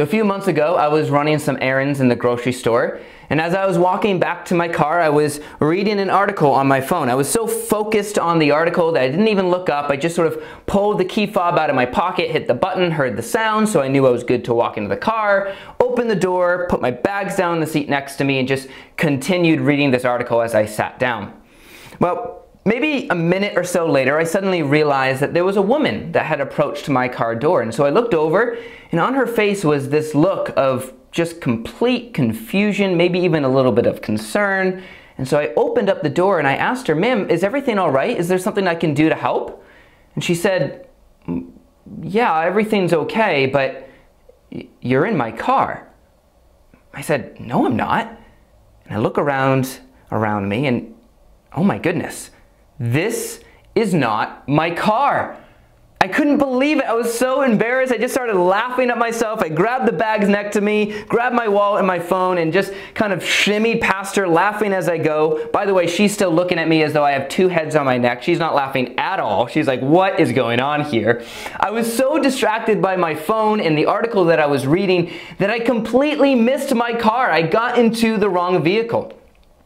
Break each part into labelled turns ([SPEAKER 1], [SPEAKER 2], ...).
[SPEAKER 1] So a few months ago, I was running some errands in the grocery store, and as I was walking back to my car, I was reading an article on my phone. I was so focused on the article that I didn't even look up. I just sort of pulled the key fob out of my pocket, hit the button, heard the sound, so I knew I was good to walk into the car, opened the door, put my bags down in the seat next to me, and just continued reading this article as I sat down. Well, Maybe a minute or so later, I suddenly realized that there was a woman that had approached my car door. And so I looked over, and on her face was this look of just complete confusion, maybe even a little bit of concern. And so I opened up the door and I asked her, Ma'am, is everything all right? Is there something I can do to help? And she said, Yeah, everything's okay, but you're in my car. I said, No, I'm not. And I look around around me and oh my goodness this is not my car. I couldn't believe it. I was so embarrassed. I just started laughing at myself. I grabbed the bags next to me, grabbed my wallet and my phone, and just kind of shimmied past her, laughing as I go. By the way, she's still looking at me as though I have two heads on my neck. She's not laughing at all. She's like, what is going on here? I was so distracted by my phone and the article that I was reading that I completely missed my car. I got into the wrong vehicle.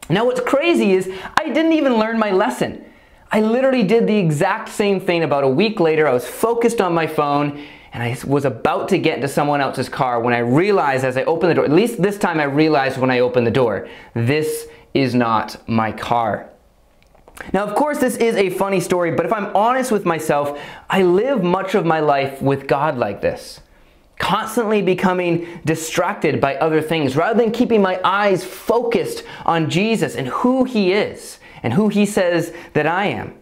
[SPEAKER 1] Now what's crazy is I didn't even learn my lesson. I literally did the exact same thing about a week later. I was focused on my phone and I was about to get into someone else's car when I realized as I opened the door, at least this time I realized when I opened the door, this is not my car. Now, of course, this is a funny story, but if I'm honest with myself, I live much of my life with God like this. Constantly becoming distracted by other things rather than keeping my eyes focused on Jesus and who He is and who He says that I am.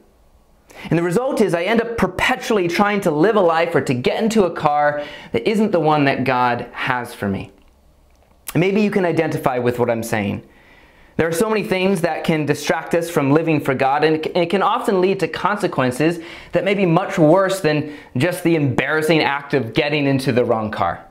[SPEAKER 1] And the result is I end up perpetually trying to live a life or to get into a car that isn't the one that God has for me. maybe you can identify with what I'm saying. There are so many things that can distract us from living for God, and it can often lead to consequences that may be much worse than just the embarrassing act of getting into the wrong car.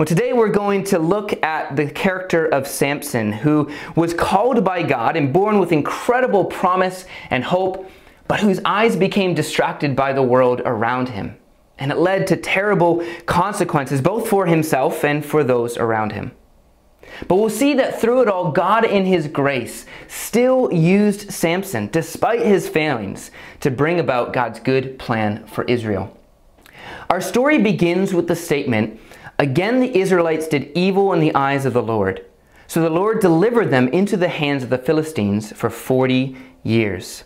[SPEAKER 1] Well, today we're going to look at the character of Samson, who was called by God and born with incredible promise and hope, but whose eyes became distracted by the world around him. And it led to terrible consequences, both for himself and for those around him. But we'll see that through it all, God in His grace still used Samson, despite his failings, to bring about God's good plan for Israel. Our story begins with the statement Again, the Israelites did evil in the eyes of the Lord. So the Lord delivered them into the hands of the Philistines for 40 years.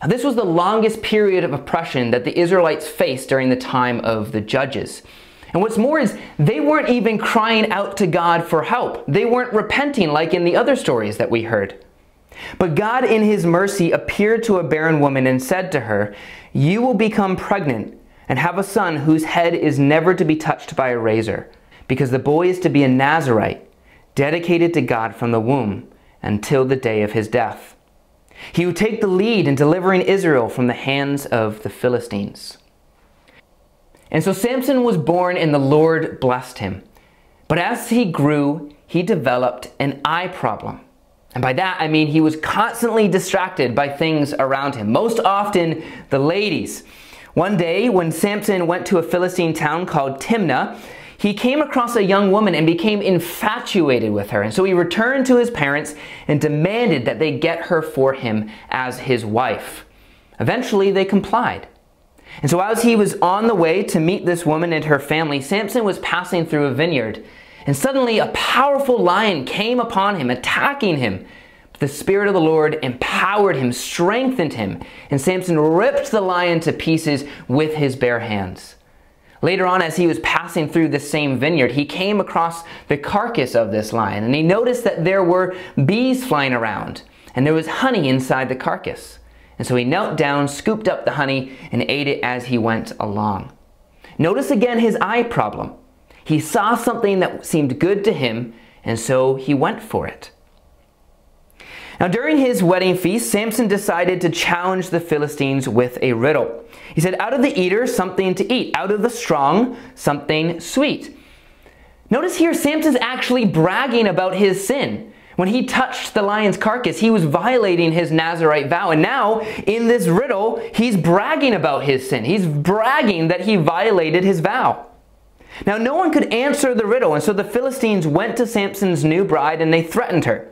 [SPEAKER 1] Now, this was the longest period of oppression that the Israelites faced during the time of the judges. And what's more is they weren't even crying out to God for help. They weren't repenting like in the other stories that we heard. But God in his mercy appeared to a barren woman and said to her, You will become pregnant and have a son whose head is never to be touched by a razor, because the boy is to be a Nazarite, dedicated to God from the womb until the day of his death. He would take the lead in delivering Israel from the hands of the Philistines. And so Samson was born and the Lord blessed him. But as he grew, he developed an eye problem. And by that, I mean he was constantly distracted by things around him, most often the ladies. One day, when Samson went to a Philistine town called Timnah, he came across a young woman and became infatuated with her. And so he returned to his parents and demanded that they get her for him as his wife. Eventually, they complied. And so as he was on the way to meet this woman and her family, Samson was passing through a vineyard. And suddenly a powerful lion came upon him, attacking him the Spirit of the Lord empowered him, strengthened him, and Samson ripped the lion to pieces with his bare hands. Later on, as he was passing through the same vineyard, he came across the carcass of this lion, and he noticed that there were bees flying around, and there was honey inside the carcass. And so he knelt down, scooped up the honey, and ate it as he went along. Notice again his eye problem. He saw something that seemed good to him, and so he went for it. Now, during his wedding feast, Samson decided to challenge the Philistines with a riddle. He said, Out of the eater, something to eat. Out of the strong, something sweet. Notice here, Samson's actually bragging about his sin. When he touched the lion's carcass, he was violating his Nazarite vow. And now, in this riddle, he's bragging about his sin. He's bragging that he violated his vow. Now, no one could answer the riddle, and so the Philistines went to Samson's new bride and they threatened her.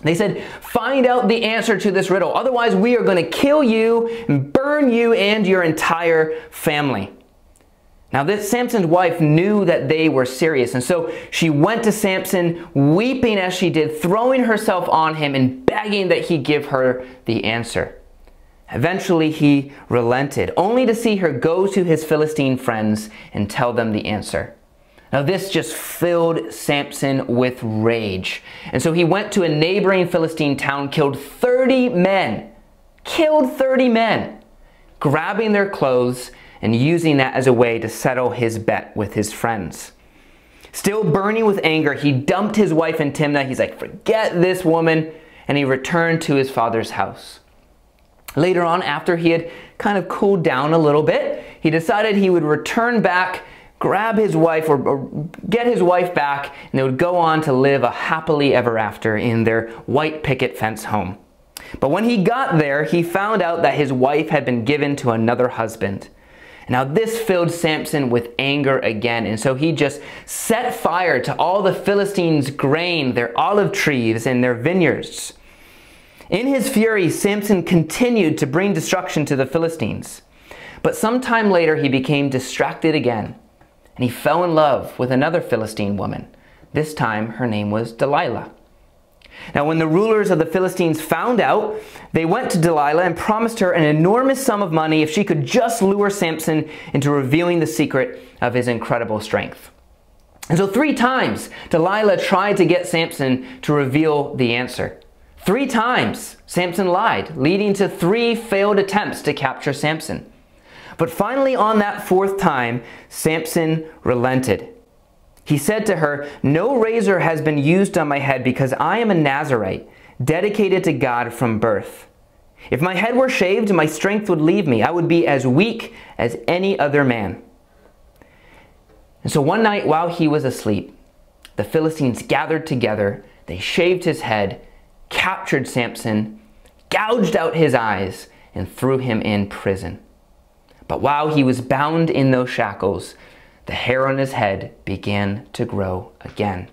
[SPEAKER 1] They said, Find out the answer to this riddle, otherwise, we are going to kill you and burn you and your entire family. Now, this Samson's wife knew that they were serious, and so she went to Samson, weeping as she did, throwing herself on him and begging that he give her the answer. Eventually, he relented, only to see her go to his Philistine friends and tell them the answer. Now, this just filled Samson with rage. And so he went to a neighboring Philistine town, killed 30 men, killed 30 men, grabbing their clothes and using that as a way to settle his bet with his friends. Still burning with anger, he dumped his wife in Timnah. He's like, forget this woman. And he returned to his father's house. Later on, after he had kind of cooled down a little bit, he decided he would return back, grab his wife, or, or, get his wife back, and they would go on to live a happily ever after in their white picket fence home. But when he got there, he found out that his wife had been given to another husband. Now, this filled Samson with anger again, and so he just set fire to all the Philistines' grain, their olive trees, and their vineyards. In his fury, Samson continued to bring destruction to the Philistines. But sometime later, he became distracted again, and he fell in love with another Philistine woman. This time, her name was Delilah. Now, when the rulers of the Philistines found out, they went to Delilah and promised her an enormous sum of money if she could just lure Samson into revealing the secret of his incredible strength. And so, three times, Delilah tried to get Samson to reveal the answer. Three times Samson lied, leading to three failed attempts to capture Samson. But finally, on that fourth time, Samson relented. He said to her, No razor has been used on my head because I am a Nazarite, dedicated to God from birth. If my head were shaved, my strength would leave me. I would be as weak as any other man. And so one night while he was asleep, the Philistines gathered together, they shaved his head, captured Samson, gouged out his eyes, and threw him in prison. But while he was bound in those shackles, the hair on his head began to grow again.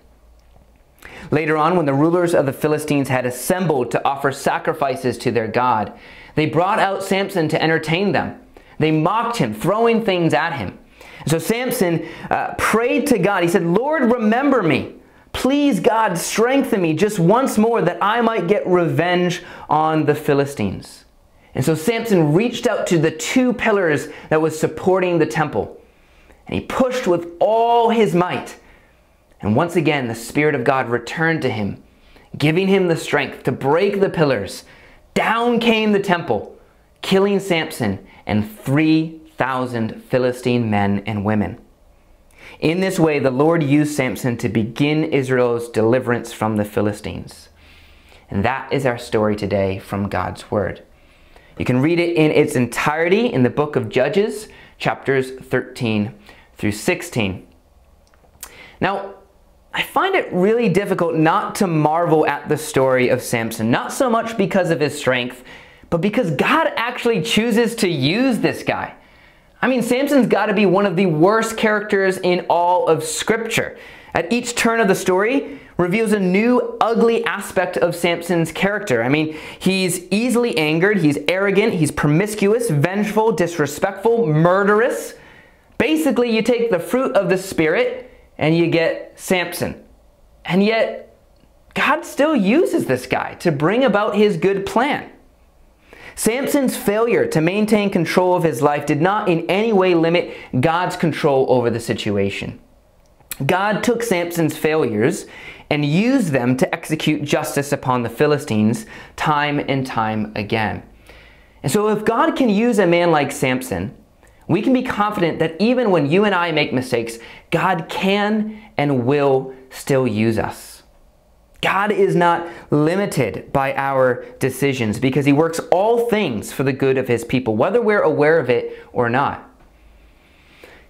[SPEAKER 1] Later on, when the rulers of the Philistines had assembled to offer sacrifices to their God, they brought out Samson to entertain them. They mocked him, throwing things at him. So Samson uh, prayed to God. He said, Lord, remember me. Please, God, strengthen me just once more that I might get revenge on the Philistines. And so Samson reached out to the two pillars that was supporting the temple. And he pushed with all his might. And once again, the Spirit of God returned to him, giving him the strength to break the pillars. Down came the temple, killing Samson and 3,000 Philistine men and women. In this way, the Lord used Samson to begin Israel's deliverance from the Philistines. And that is our story today from God's Word. You can read it in its entirety in the book of Judges, chapters 13 through 16. Now, I find it really difficult not to marvel at the story of Samson, not so much because of his strength, but because God actually chooses to use this guy. I mean, Samson's got to be one of the worst characters in all of Scripture. At each turn of the story, reveals a new ugly aspect of Samson's character. I mean, he's easily angered, he's arrogant, he's promiscuous, vengeful, disrespectful, murderous. Basically, you take the fruit of the Spirit and you get Samson. And yet, God still uses this guy to bring about his good plan. Samson's failure to maintain control of his life did not in any way limit God's control over the situation. God took Samson's failures and used them to execute justice upon the Philistines time and time again. And so, if God can use a man like Samson, we can be confident that even when you and I make mistakes, God can and will still use us. God is not limited by our decisions because he works all things for the good of his people, whether we're aware of it or not.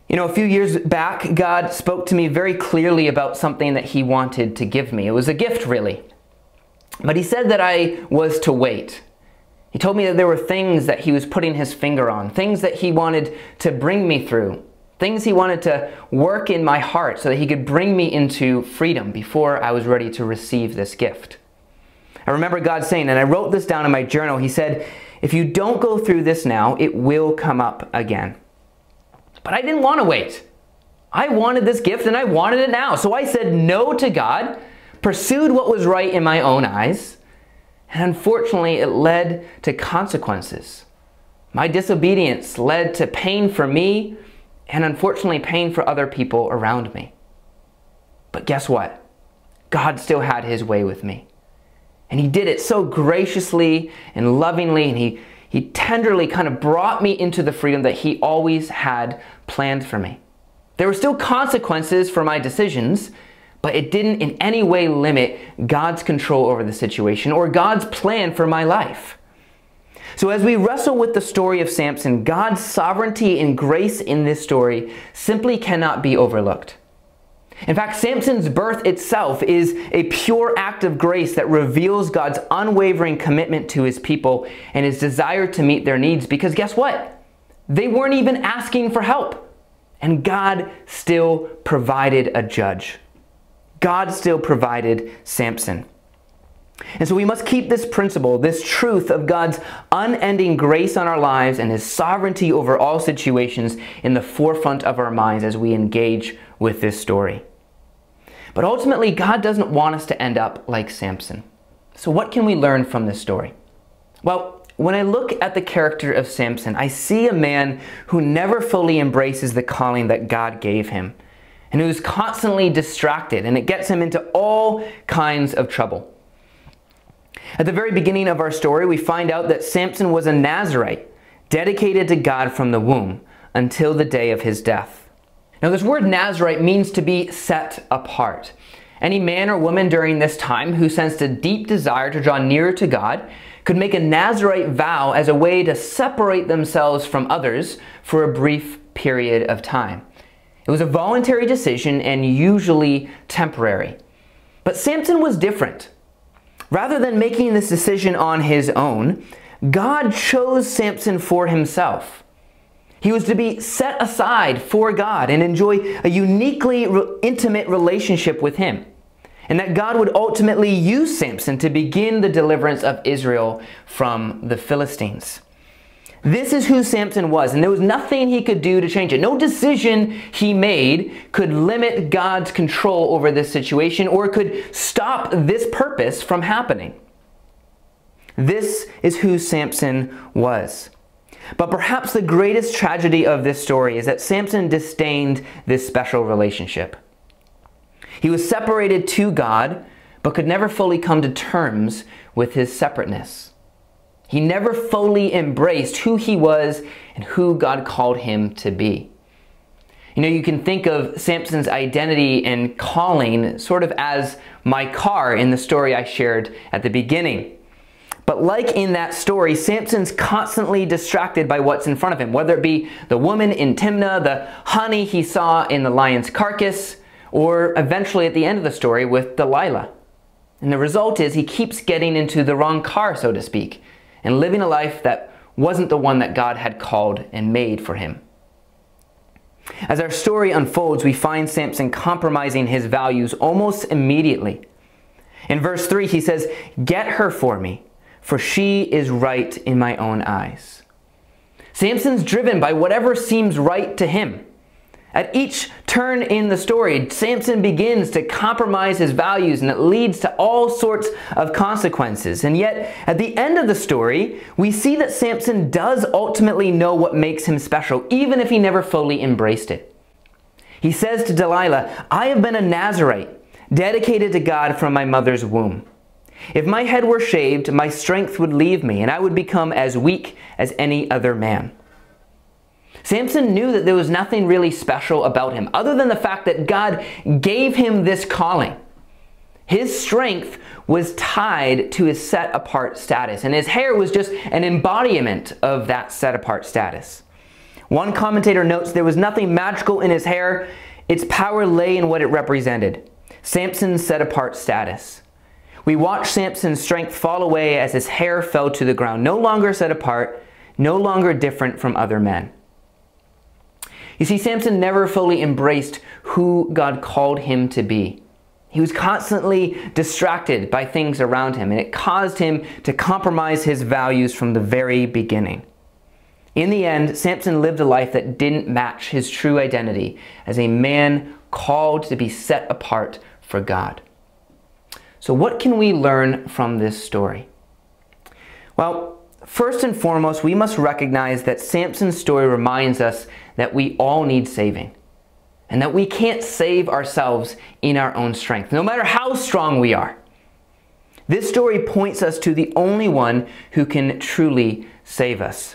[SPEAKER 1] You know, a few years back, God spoke to me very clearly about something that he wanted to give me. It was a gift, really. But he said that I was to wait. He told me that there were things that he was putting his finger on, things that he wanted to bring me through. things he wanted to work in my heart so that he could bring me into freedom before I was ready to receive this gift. I remember God saying, and I wrote this down in my journal, He said, If you don't go through this now, it will come up again. But I didn't want to wait. I wanted this gift and I wanted it now. So I said no to God, pursued what was right in my own eyes, and unfortunately, it led to consequences. My disobedience led to pain for me and unfortunately pain for other people around me. But guess what? God still had his way with me. And he did it so graciously and lovingly, and he, he tenderly kind of brought me into the freedom that he always had planned for me. There were still consequences for my decisions, but it didn't in any way limit God's control over the situation or God's plan for my life. So, as we wrestle with the story of Samson, God's sovereignty and grace in this story simply cannot be overlooked. In fact, Samson's birth itself is a pure act of grace that reveals God's unwavering commitment to his people and his desire to meet their needs because guess what? They weren't even asking for help. And God still provided a judge. God still provided Samson. And so we must keep this principle, this truth of God's unending grace on our lives and his sovereignty over all situations in the forefront of our minds as we engage with this story. But ultimately, God doesn't want us to end up like Samson. So what can we learn from this story? Well, when I look at the character of Samson, I see a man who never fully embraces the calling that God gave him and who's constantly distracted, and it gets him into all kinds of trouble. At the very beginning of our story, we find out that Samson was a Nazarite, dedicated to God from the womb until the day of his death. Now, this word Nazarite means to be set apart. Any man or woman during this time who sensed a deep desire to draw nearer to God could make a Nazarite vow as a way to separate themselves from others for a brief period of time. It was a voluntary decision and usually temporary. But Samson was different. Rather than making this decision on his own, God chose Samson for himself. He was to be set aside for God and enjoy a uniquely re intimate relationship with him. And that God would ultimately use Samson to begin the deliverance of Israel from the Philistines. This is who Samson was, and there was nothing he could do to change it. No decision he made could limit God's control over this situation or could stop this purpose from happening. This is who Samson was. But perhaps the greatest tragedy of this story is that Samson disdained this special relationship. He was separated to God, but could never fully come to terms with his separateness. He never fully embraced who he was and who God called him to be. You know, you can think of Samson's identity and calling sort of as my car in the story I shared at the beginning. But like in that story, Samson's constantly distracted by what's in front of him, whether it be the woman in Timnah, the honey he saw in the lion's carcass, or eventually at the end of the story with Delilah. And the result is he keeps getting into the wrong car, so to speak, and living a life that wasn't the one that God had called and made for him. As our story unfolds, we find Samson compromising his values almost immediately. In verse 3, he says, Get her for me, for she is right in my own eyes. Samson's driven by whatever seems right to him. At each turn in the story, Samson begins to compromise his values and it leads to all sorts of consequences. And yet, at the end of the story, we see that Samson does ultimately know what makes him special, even if he never fully embraced it. He says to Delilah, I have been a Nazarite, dedicated to God from my mother's womb. If my head were shaved, my strength would leave me, and I would become as weak as any other man. Samson knew that there was nothing really special about him other than the fact that God gave him this calling. His strength was tied to his set apart status, and his hair was just an embodiment of that set apart status. One commentator notes there was nothing magical in his hair, its power lay in what it represented Samson's set apart status. We watch Samson's strength fall away as his hair fell to the ground, no longer set apart, no longer different from other men. You see, Samson never fully embraced who God called him to be. He was constantly distracted by things around him, and it caused him to compromise his values from the very beginning. In the end, Samson lived a life that didn't match his true identity as a man called to be set apart for God. So, what can we learn from this story? Well, first and foremost, we must recognize that Samson's story reminds us that we all need saving and that we can't save ourselves in our own strength, no matter how strong we are. This story points us to the only one who can truly save us.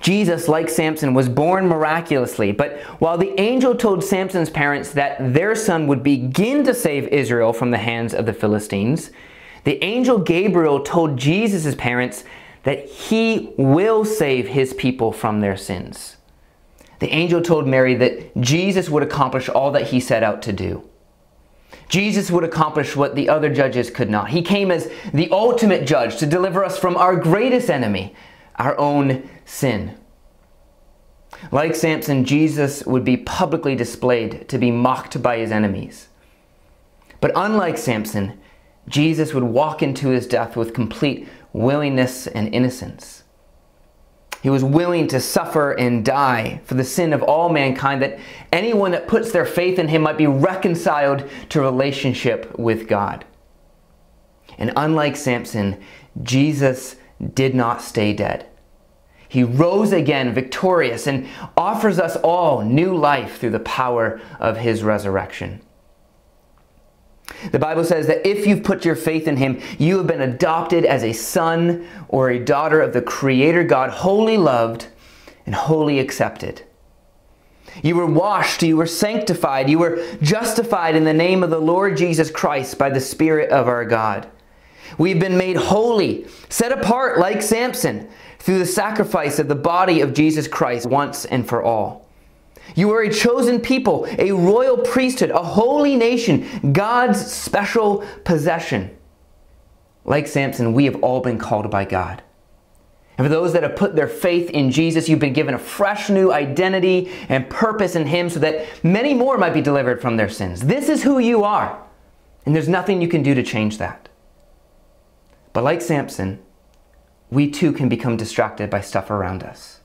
[SPEAKER 1] Jesus, like Samson, was born miraculously, but while the angel told Samson's parents that their son would begin to save Israel from the hands of the Philistines, the angel Gabriel told Jesus' parents that he will save his people from their sins. The angel told Mary that Jesus would accomplish all that he set out to do. Jesus would accomplish what the other judges could not. He came as the ultimate judge to deliver us from our greatest enemy, our own sin. Like Samson, Jesus would be publicly displayed to be mocked by his enemies. But unlike Samson, Jesus would walk into his death with complete willingness and innocence. He was willing to suffer and die for the sin of all mankind, that anyone that puts their faith in him might be reconciled to relationship with God. And unlike Samson, Jesus did not stay dead. He rose again victorious and offers us all new life through the power of his resurrection. The Bible says that if you've put your faith in him, you have been adopted as a son or a daughter of the Creator God, wholly loved and wholly accepted. You were washed, you were sanctified, you were justified in the name of the Lord Jesus Christ by the Spirit of our God. We've been made holy, set apart like Samson, through the sacrifice of the body of Jesus Christ once and for all. You are a chosen people, a royal priesthood, a holy nation, God's special possession. Like Samson, we have all been called by God. And for those that have put their faith in Jesus, you've been given a fresh new identity and purpose in Him so that many more might be delivered from their sins. This is who you are, and there's nothing you can do to change that. But like Samson, we too can become distracted by stuff around us.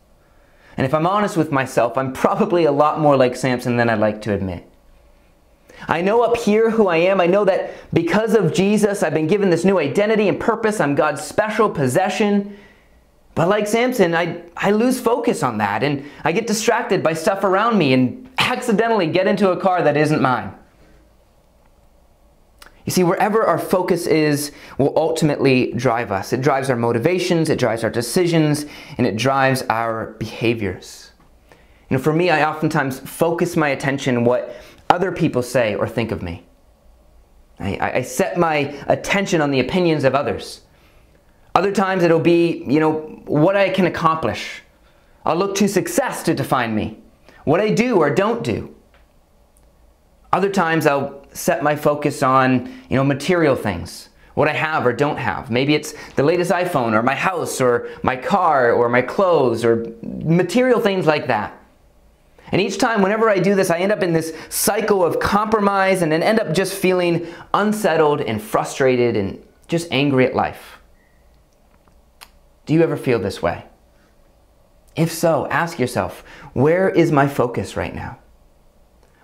[SPEAKER 1] And if I'm honest with myself, I'm probably a lot more like Samson than I'd like to admit. I know up here who I am. I know that because of Jesus, I've been given this new identity and purpose. I'm God's special possession. But like Samson, I, I lose focus on that and I get distracted by stuff around me and accidentally get into a car that isn't mine. You see, wherever our focus is will ultimately drive us. It drives our motivations, it drives our decisions, and it drives our behaviors. Know, for me, I oftentimes focus my attention on what other people say or think of me. I, I set my attention on the opinions of others. Other times it'll be, you know, what I can accomplish. I'll look to success to define me, what I do or don't do. Other times I'll set my focus on, you know, material things, what I have or don't have. Maybe it's the latest iPhone or my house or my car or my clothes or material things like that. And each time, whenever I do this, I end up in this cycle of compromise and then end up just feeling unsettled and frustrated and just angry at life. Do you ever feel this way? If so, ask yourself, where is my focus right now?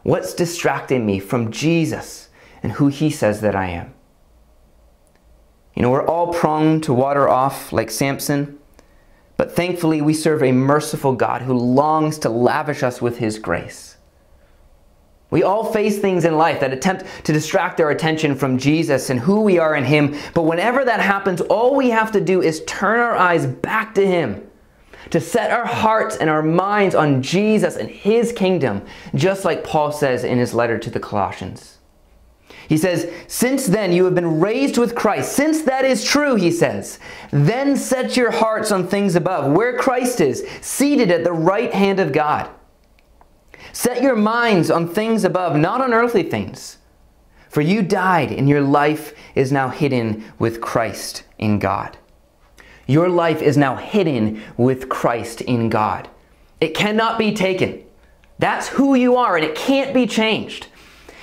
[SPEAKER 1] What's distracting me from Jesus and who He says that I am? You know, we're all prone to water off like Samson, but thankfully we serve a merciful God who longs to lavish us with His grace. We all face things in life that attempt to distract our attention from Jesus and who we are in Him, but whenever that happens, all we have to do is turn our eyes back to Him to set our hearts and our minds on Jesus and His kingdom, just like Paul says in his letter to the Colossians. He says, Since then you have been raised with Christ. Since that is true, he says, then set your hearts on things above, where Christ is, seated at the right hand of God. Set your minds on things above, not on earthly things. For you died, and your life is now hidden with Christ in God. Your life is now hidden with Christ in God. It cannot be taken. That's who you are, and it can't be changed.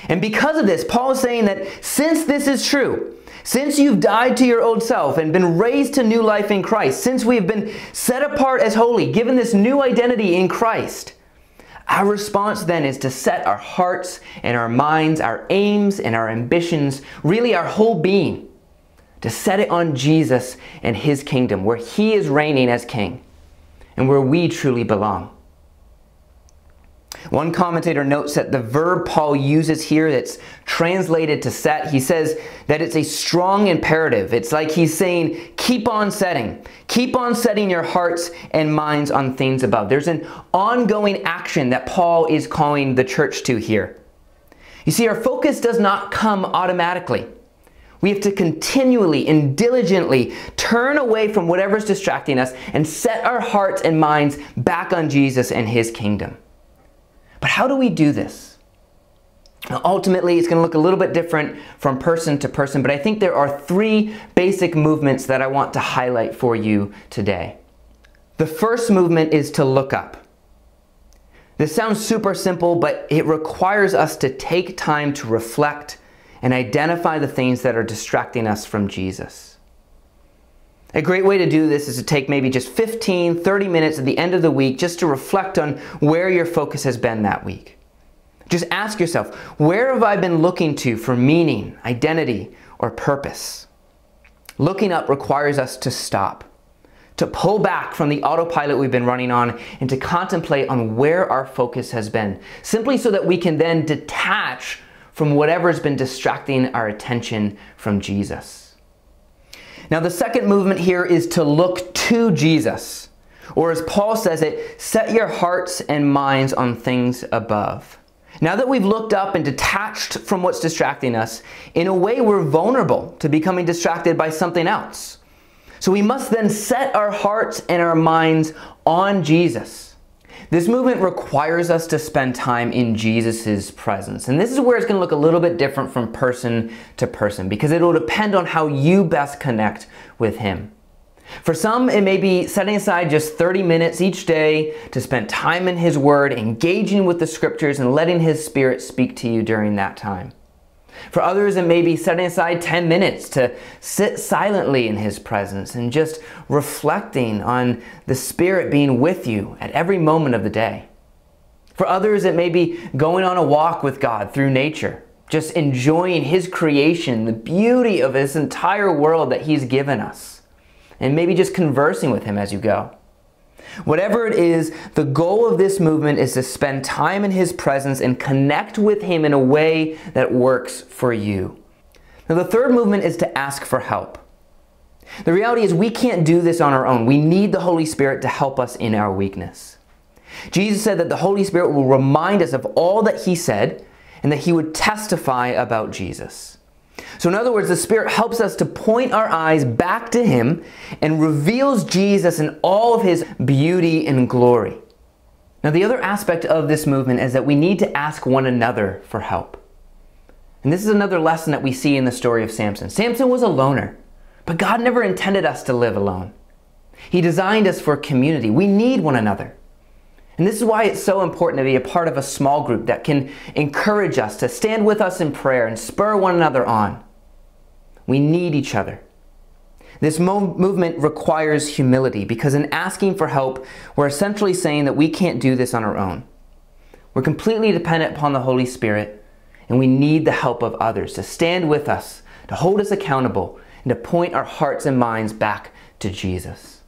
[SPEAKER 1] And because of this, Paul is saying that since this is true, since you've died to your old self and been raised to new life in Christ, since we have been set apart as holy, given this new identity in Christ, our response then is to set our hearts and our minds, our aims and our ambitions, really our whole being, to set it on Jesus and his kingdom, where he is reigning as king and where we truly belong. One commentator notes that the verb Paul uses here that's translated to set, he says that it's a strong imperative. It's like he's saying, keep on setting. Keep on setting your hearts and minds on things above. There's an ongoing action that Paul is calling the church to here. You see, our focus does not come automatically. We have to continually and diligently turn away from whatever's distracting us and set our hearts and minds back on Jesus and his kingdom. But how do we do this? Now, ultimately, it's going to look a little bit different from person to person, but I think there are three basic movements that I want to highlight for you today. The first movement is to look up. This sounds super simple, but it requires us to take time to reflect and identify the things that are distracting us from Jesus. A great way to do this is to take maybe just 15, 30 minutes at the end of the week just to reflect on where your focus has been that week. Just ask yourself, where have I been looking to for meaning, identity, or purpose? Looking up requires us to stop, to pull back from the autopilot we've been running on, and to contemplate on where our focus has been, simply so that we can then detach from whatever's been distracting our attention from Jesus. Now, the second movement here is to look to Jesus. Or as Paul says it, set your hearts and minds on things above. Now that we've looked up and detached from what's distracting us, in a way we're vulnerable to becoming distracted by something else. So we must then set our hearts and our minds on Jesus. This movement requires us to spend time in Jesus' presence. And this is where it's going to look a little bit different from person to person because it will depend on how you best connect with Him. For some, it may be setting aside just 30 minutes each day to spend time in His Word, engaging with the Scriptures, and letting His Spirit speak to you during that time. For others, it may be setting aside 10 minutes to sit silently in His presence and just reflecting on the Spirit being with you at every moment of the day. For others, it may be going on a walk with God through nature, just enjoying His creation, the beauty of this entire world that He's given us, and maybe just conversing with Him as you go. Whatever it is, the goal of this movement is to spend time in His presence and connect with Him in a way that works for you. Now, the third movement is to ask for help. The reality is, we can't do this on our own. We need the Holy Spirit to help us in our weakness. Jesus said that the Holy Spirit will remind us of all that He said and that He would testify about Jesus. So, in other words, the Spirit helps us to point our eyes back to Him and reveals Jesus in all of His beauty and glory. Now, the other aspect of this movement is that we need to ask one another for help. And this is another lesson that we see in the story of Samson. Samson was a loner, but God never intended us to live alone. He designed us for community. We need one another. And this is why it's so important to be a part of a small group that can encourage us to stand with us in prayer and spur one another on. We need each other. This mo- movement requires humility because in asking for help, we're essentially saying that we can't do this on our own. We're completely dependent upon the Holy Spirit, and we need the help of others to stand with us, to hold us accountable, and to point our hearts and minds back to Jesus.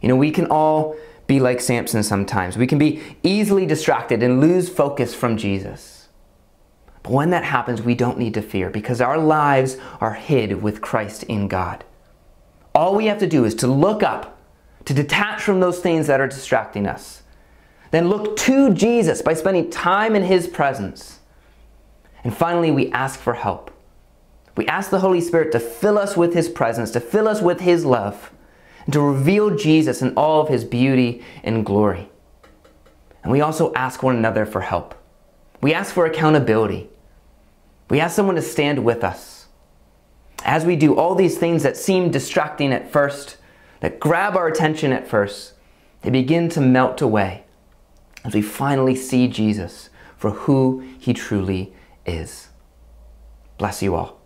[SPEAKER 1] You know, we can all be like Samson sometimes. We can be easily distracted and lose focus from Jesus. But when that happens, we don't need to fear because our lives are hid with Christ in God. All we have to do is to look up, to detach from those things that are distracting us. Then look to Jesus by spending time in His presence. And finally, we ask for help. We ask the Holy Spirit to fill us with His presence, to fill us with His love and to reveal Jesus in all of his beauty and glory. And we also ask one another for help. We ask for accountability. We ask someone to stand with us. As we do all these things that seem distracting at first, that grab our attention at first, they begin to melt away. as we finally see Jesus for who he truly is. Bless you all.